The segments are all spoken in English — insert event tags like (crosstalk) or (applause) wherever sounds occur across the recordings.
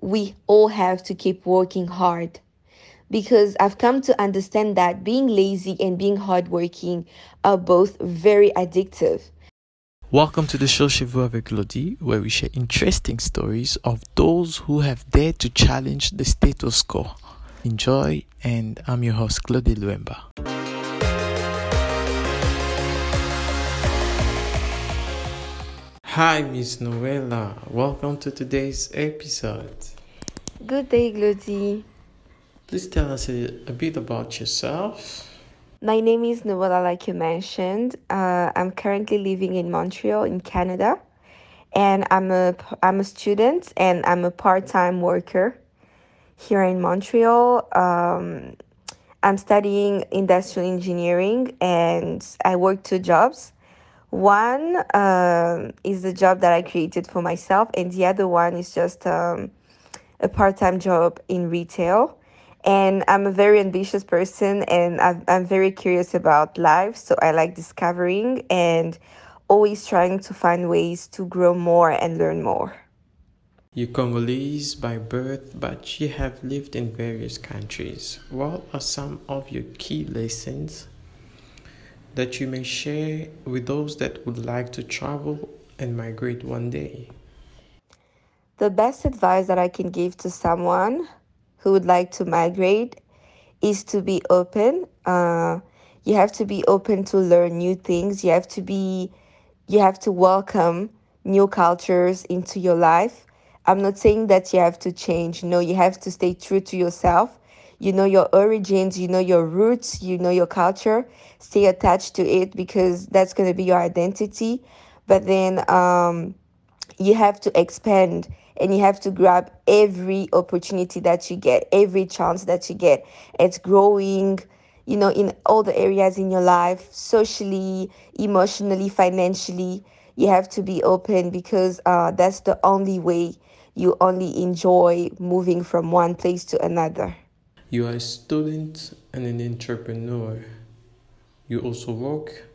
we all have to keep working hard because I've come to understand that being lazy and being hardworking are both very addictive. Welcome to the show Chez vous avec Glody, where we share interesting stories of those who have dared to challenge the status quo. Enjoy, and I'm your host, Glody Luemba. Hi, Miss Noella. Welcome to today's episode. Good day, Glody. Please tell us a, a bit about yourself. My name is Noella, like you mentioned. Uh, I'm currently living in Montreal, in Canada, and I'm a I'm a student and I'm a part-time worker here in Montreal. Um, I'm studying industrial engineering, and I work two jobs. One um, is the job that I created for myself, and the other one is just um, a part-time job in retail and I'm a very ambitious person and I'm, I'm very curious about life. So I like discovering and always trying to find ways to grow more and learn more. You're Congolese by birth, but you have lived in various countries. What are some of your key lessons that you may share with those that would like to travel and migrate one day? The best advice that I can give to someone who would like to migrate is to be open. Uh, you have to be open to learn new things. You have to be, you have to welcome new cultures into your life. I'm not saying that you have to change. No, you have to stay true to yourself. You know your origins, you know your roots, you know your culture. Stay attached to it because that's going to be your identity. But then um, you have to expand and you have to grab every opportunity that you get, every chance that you get. It's growing, you know, in all the areas in your life, socially, emotionally, financially. You have to be open because uh, that's the only way you only enjoy moving from one place to another. You are a student and an entrepreneur. You also work.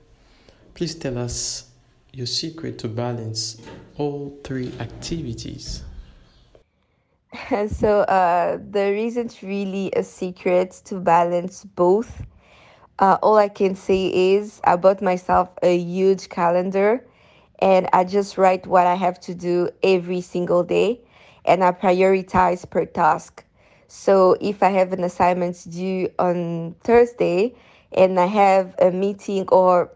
Please tell us your secret to balance all three activities. (laughs) so uh, there isn't really a secret to balance both. Uh, all I can say is I bought myself a huge calendar and I just write what I have to do every single day and I prioritize per task. So if I have an assignment due on Thursday and I have a meeting or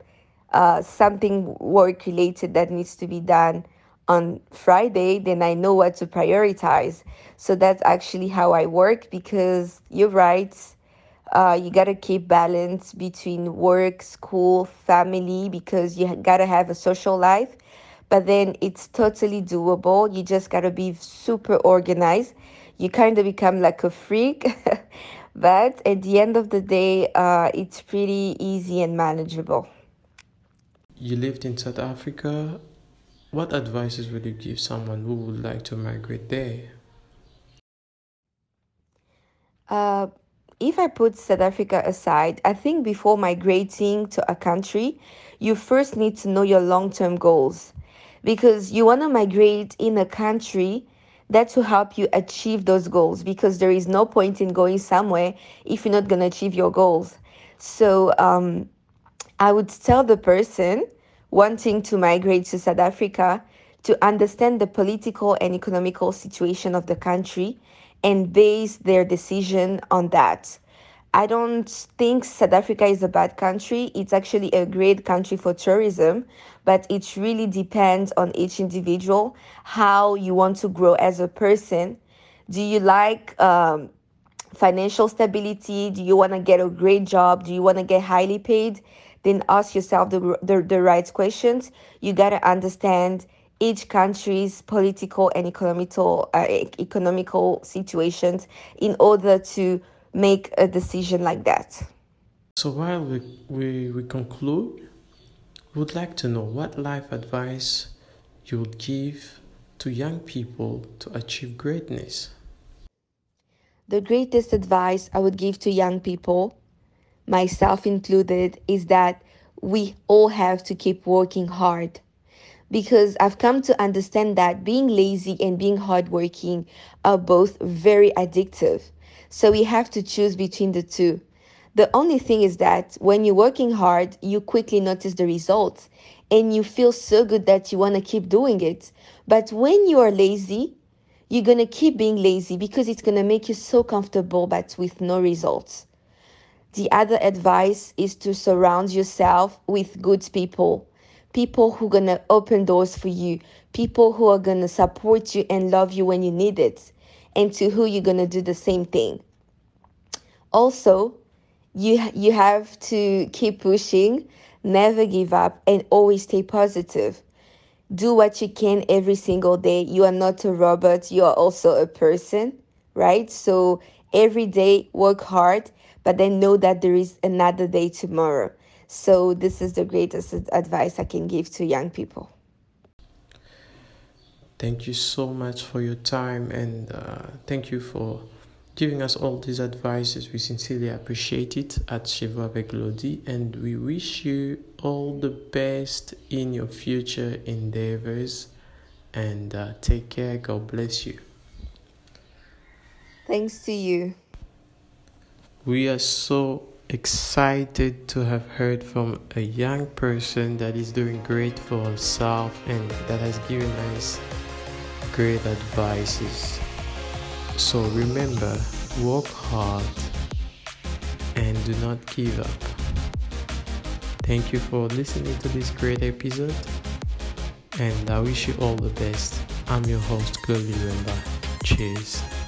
uh, something work related that needs to be done on Friday, then I know what to prioritize. So that's actually how I work because you're right. Uh, you got to keep balance between work, school, family because you got to have a social life. But then it's totally doable. You just got to be super organized. You kind of become like a freak. (laughs) but at the end of the day, uh, it's pretty easy and manageable. You lived in South Africa what advices would you give someone who would like to migrate there? Uh, if I put South Africa aside, I think before migrating to a country, you first need to know your long term goals because you want to migrate in a country that will help you achieve those goals because there is no point in going somewhere if you're not going to achieve your goals. So um, I would tell the person wanting to migrate to South Africa to understand the political and economical situation of the country and base their decision on that. I don't think South Africa is a bad country. It's actually a great country for tourism, but it really depends on each individual how you want to grow as a person. Do you like um, financial stability? Do you want to get a great job? Do you want to get highly paid? then ask yourself the, the, the right questions. You got to understand each country's political and economical uh, economical situations in order to make a decision like that. So while we, we, we conclude, we would like to know what life advice you would give to young people to achieve greatness. The greatest advice I would give to young people myself included, is that we all have to keep working hard because I've come to understand that being lazy and being hardworking are both very addictive. So we have to choose between the two. The only thing is that when you're working hard, you quickly notice the results and you feel so good that you want to keep doing it. But when you are lazy, you're going to keep being lazy because it's going to make you so comfortable but with no results. The other advice is to surround yourself with good people people who are going to open doors for you, people who are going to support you and love you when you need it, and to who you're going to do the same thing. Also, you you have to keep pushing, never give up and always stay positive. Do what you can every single day. You are not a robot, you are also a person, right? So every day work hard, but then know that there is another day tomorrow. So, this is the greatest advice I can give to young people. Thank you so much for your time and uh, thank you for giving us all these advices. We sincerely appreciate it at Chez vous avec Glody and we wish you all the best in your future endeavors and uh, take care. God bless you. Thanks to you. We are so excited to have heard from a young person that is doing great for herself and that has given us great advices. So remember, work hard and do not give up. Thank you for listening to this great episode and I wish you all the best. I'm your host, Glody Luemba. Cheers.